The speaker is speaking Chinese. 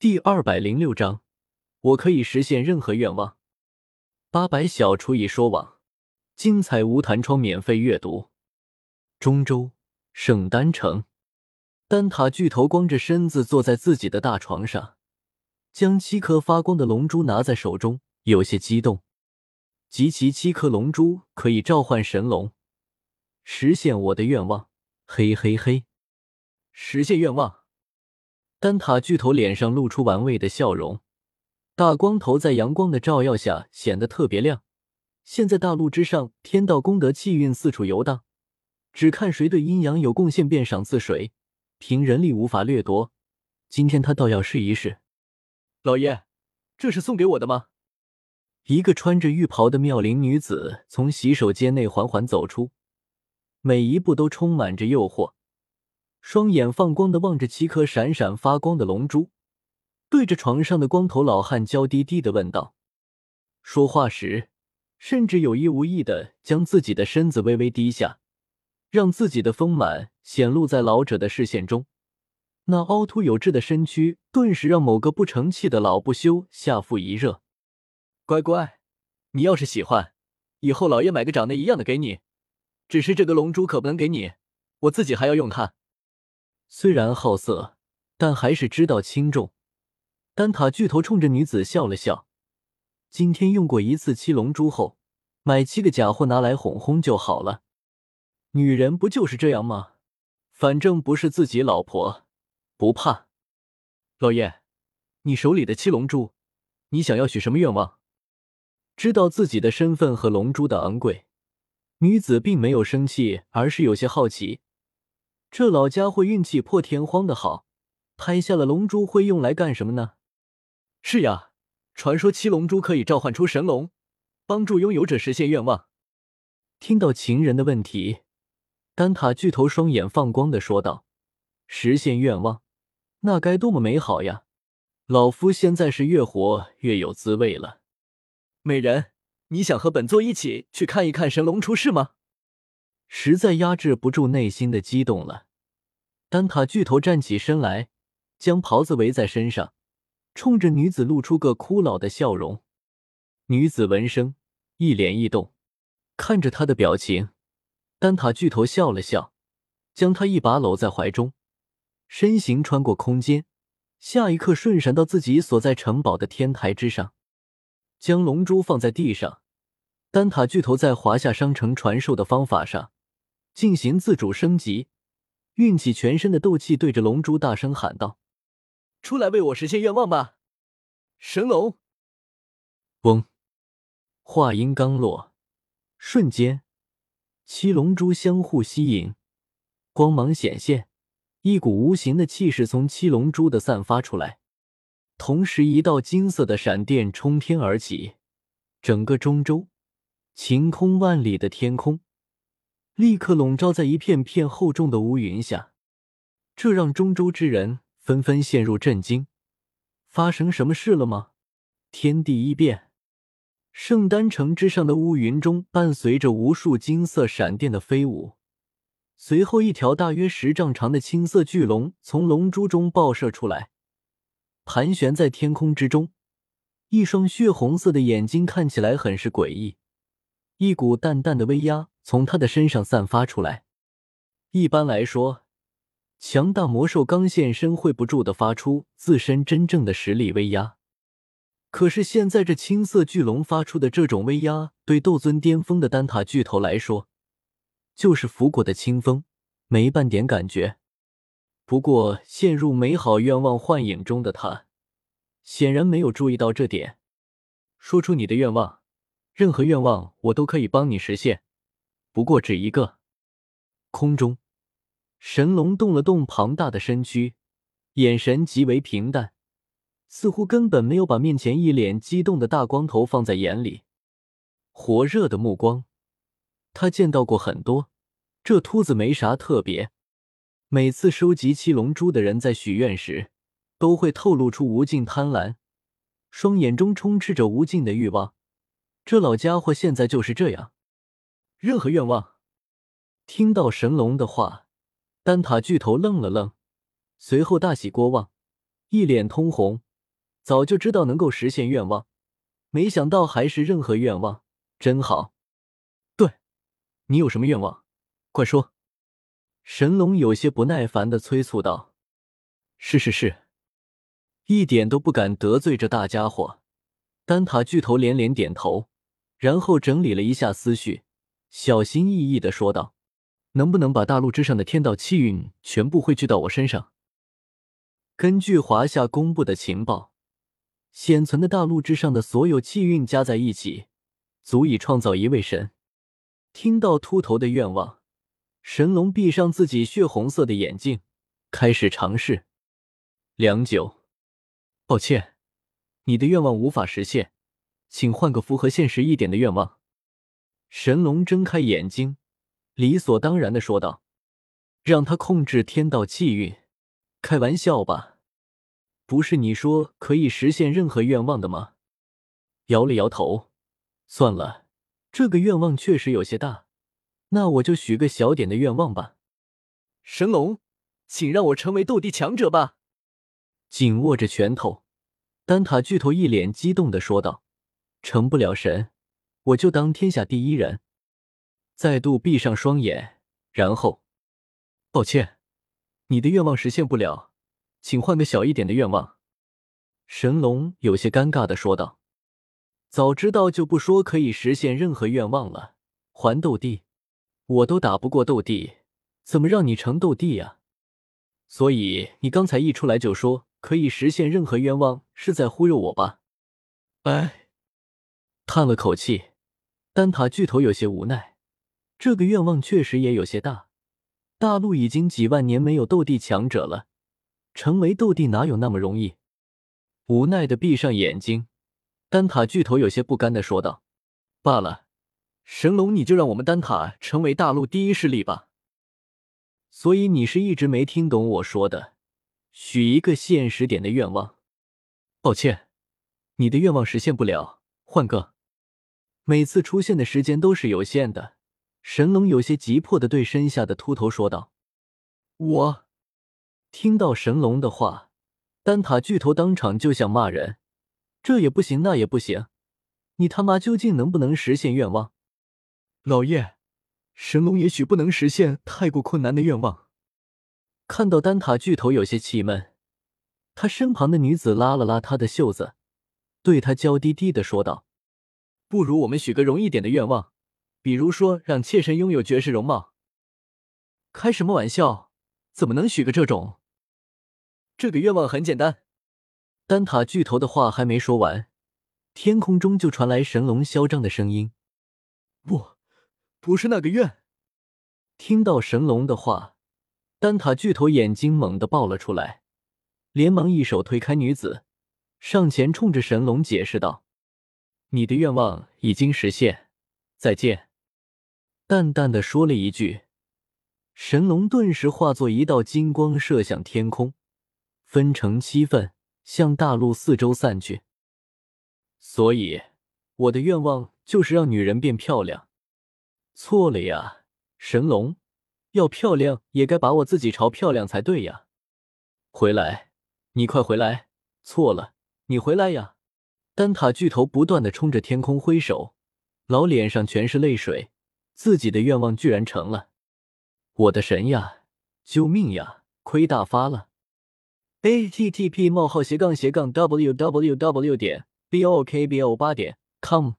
第二百零六章，我可以实现任何愿望。八百小厨已说网，精彩无弹窗免费阅读。中州圣丹城，丹塔巨头光着身子坐在自己的大床上，将七颗发光的龙珠拿在手中，有些激动。集齐七颗龙珠可以召唤神龙，实现我的愿望。嘿嘿嘿，实现愿望。丹塔巨头脸上露出玩味的笑容，大光头在阳光的照耀下显得特别亮。现在大陆之上，天道功德气运四处游荡，只看谁对阴阳有贡献便赏赐谁，凭人力无法掠夺。今天他倒要试一试。老爷，这是送给我的吗？一个穿着浴袍的妙龄女子从洗手间内缓缓走出，每一步都充满着诱惑。双眼放光的望着七颗闪闪发光的龙珠，对着床上的光头老汉娇滴滴的问道。说话时，甚至有意无意的将自己的身子微微低下，让自己的丰满显露在老者的视线中。那凹凸有致的身躯，顿时让某个不成器的老不休下腹一热。乖乖，你要是喜欢，以后老爷买个长得一样的给你。只是这个龙珠可不能给你，我自己还要用它。虽然好色，但还是知道轻重。丹塔巨头冲着女子笑了笑。今天用过一次七龙珠后，买七个假货拿来哄哄就好了。女人不就是这样吗？反正不是自己老婆，不怕。老爷，你手里的七龙珠，你想要许什么愿望？知道自己的身份和龙珠的昂贵，女子并没有生气，而是有些好奇。这老家伙运气破天荒的好，拍下了龙珠会用来干什么呢？是呀，传说七龙珠可以召唤出神龙，帮助拥有者实现愿望。听到情人的问题，丹塔巨头双眼放光的说道：“实现愿望，那该多么美好呀！老夫现在是越活越有滋味了。”美人，你想和本座一起去看一看神龙出世吗？实在压制不住内心的激动了，丹塔巨头站起身来，将袍子围在身上，冲着女子露出个枯老的笑容。女子闻声一脸异动，看着他的表情，丹塔巨头笑了笑，将他一把搂在怀中，身形穿过空间，下一刻瞬闪到自己所在城堡的天台之上，将龙珠放在地上。丹塔巨头在华夏商城传授的方法上。进行自主升级，运起全身的斗气，对着龙珠大声喊道：“出来为我实现愿望吧，神龙！”嗡，话音刚落，瞬间，七龙珠相互吸引，光芒显现，一股无形的气势从七龙珠的散发出来，同时一道金色的闪电冲天而起，整个中州晴空万里的天空。立刻笼罩在一片片厚重的乌云下，这让中州之人纷纷陷入震惊。发生什么事了吗？天地异变，圣丹城之上的乌云中伴随着无数金色闪电的飞舞，随后一条大约十丈长的青色巨龙从龙珠中爆射出来，盘旋在天空之中，一双血红色的眼睛看起来很是诡异，一股淡淡的威压。从他的身上散发出来。一般来说，强大魔兽刚现身会不住的发出自身真正的实力威压。可是现在这青色巨龙发出的这种威压，对斗尊巅峰的丹塔巨头来说，就是拂过的清风，没半点感觉。不过，陷入美好愿望幻影中的他，显然没有注意到这点。说出你的愿望，任何愿望我都可以帮你实现。不过只一个。空中，神龙动了动庞大的身躯，眼神极为平淡，似乎根本没有把面前一脸激动的大光头放在眼里。火热的目光，他见到过很多。这秃子没啥特别。每次收集七龙珠的人在许愿时，都会透露出无尽贪婪，双眼中充斥着无尽的欲望。这老家伙现在就是这样。任何愿望。听到神龙的话，丹塔巨头愣了愣，随后大喜过望，一脸通红，早就知道能够实现愿望，没想到还是任何愿望，真好。对，你有什么愿望？快说。神龙有些不耐烦的催促道：“是是是。”一点都不敢得罪这大家伙。丹塔巨头连连点头，然后整理了一下思绪，小心翼翼的说道：“能不能把大陆之上的天道气运全部汇聚到我身上？”根据华夏公布的情报，显存的大陆之上的所有气运加在一起，足以创造一位神。听到秃头的愿望，神龙闭上自己血红色的眼睛，开始尝试。良久。抱歉，你的愿望无法实现，请换个符合现实一点的愿望。神龙睁开眼睛，理所当然的说道：“让他控制天道气运？开玩笑吧！不是你说可以实现任何愿望的吗？”摇了摇头，算了，这个愿望确实有些大，那我就许个小点的愿望吧。神龙，请让我成为斗帝强者吧！紧握着拳头，丹塔巨头一脸激动的说道：“成不了神，我就当天下第一人。”再度闭上双眼，然后，抱歉，你的愿望实现不了，请换个小一点的愿望。”神龙有些尴尬的说道：“早知道就不说可以实现任何愿望了。还斗帝，我都打不过斗帝，怎么让你成斗帝呀？所以你刚才一出来就说。”可以实现任何愿望，是在忽悠我吧？哎，叹了口气，丹塔巨头有些无奈。这个愿望确实也有些大，大陆已经几万年没有斗帝强者了，成为斗帝哪有那么容易？无奈的闭上眼睛，丹塔巨头有些不甘的说道：“罢了，神龙，你就让我们丹塔成为大陆第一势力吧。”所以你是一直没听懂我说的？许一个现实点的愿望。抱歉，你的愿望实现不了，换个。每次出现的时间都是有限的。神龙有些急迫的对身下的秃头说道：“我。”听到神龙的话，丹塔巨头当场就想骂人：“这也不行，那也不行，你他妈究竟能不能实现愿望？”老爷，神龙也许不能实现太过困难的愿望。看到丹塔巨头有些气闷，他身旁的女子拉了拉他的袖子，对他娇滴滴的说道：“不如我们许个容易点的愿望，比如说让妾身拥有绝世容貌。”开什么玩笑？怎么能许个这种？这个愿望很简单。丹塔巨头的话还没说完，天空中就传来神龙嚣张的声音：“不，不是那个愿。”听到神龙的话。丹塔巨头眼睛猛地爆了出来，连忙一手推开女子，上前冲着神龙解释道：“你的愿望已经实现，再见。”淡淡的说了一句，神龙顿时化作一道金光射向天空，分成七份向大陆四周散去。所以，我的愿望就是让女人变漂亮。错了呀，神龙。要漂亮也该把我自己朝漂亮才对呀！回来，你快回来！错了，你回来呀！三塔巨头不断的冲着天空挥手，老脸上全是泪水，自己的愿望居然成了！我的神呀！救命呀！亏大发了！a t t p: 冒号斜杠斜杠 w w w. 点 b o k b o 八点 com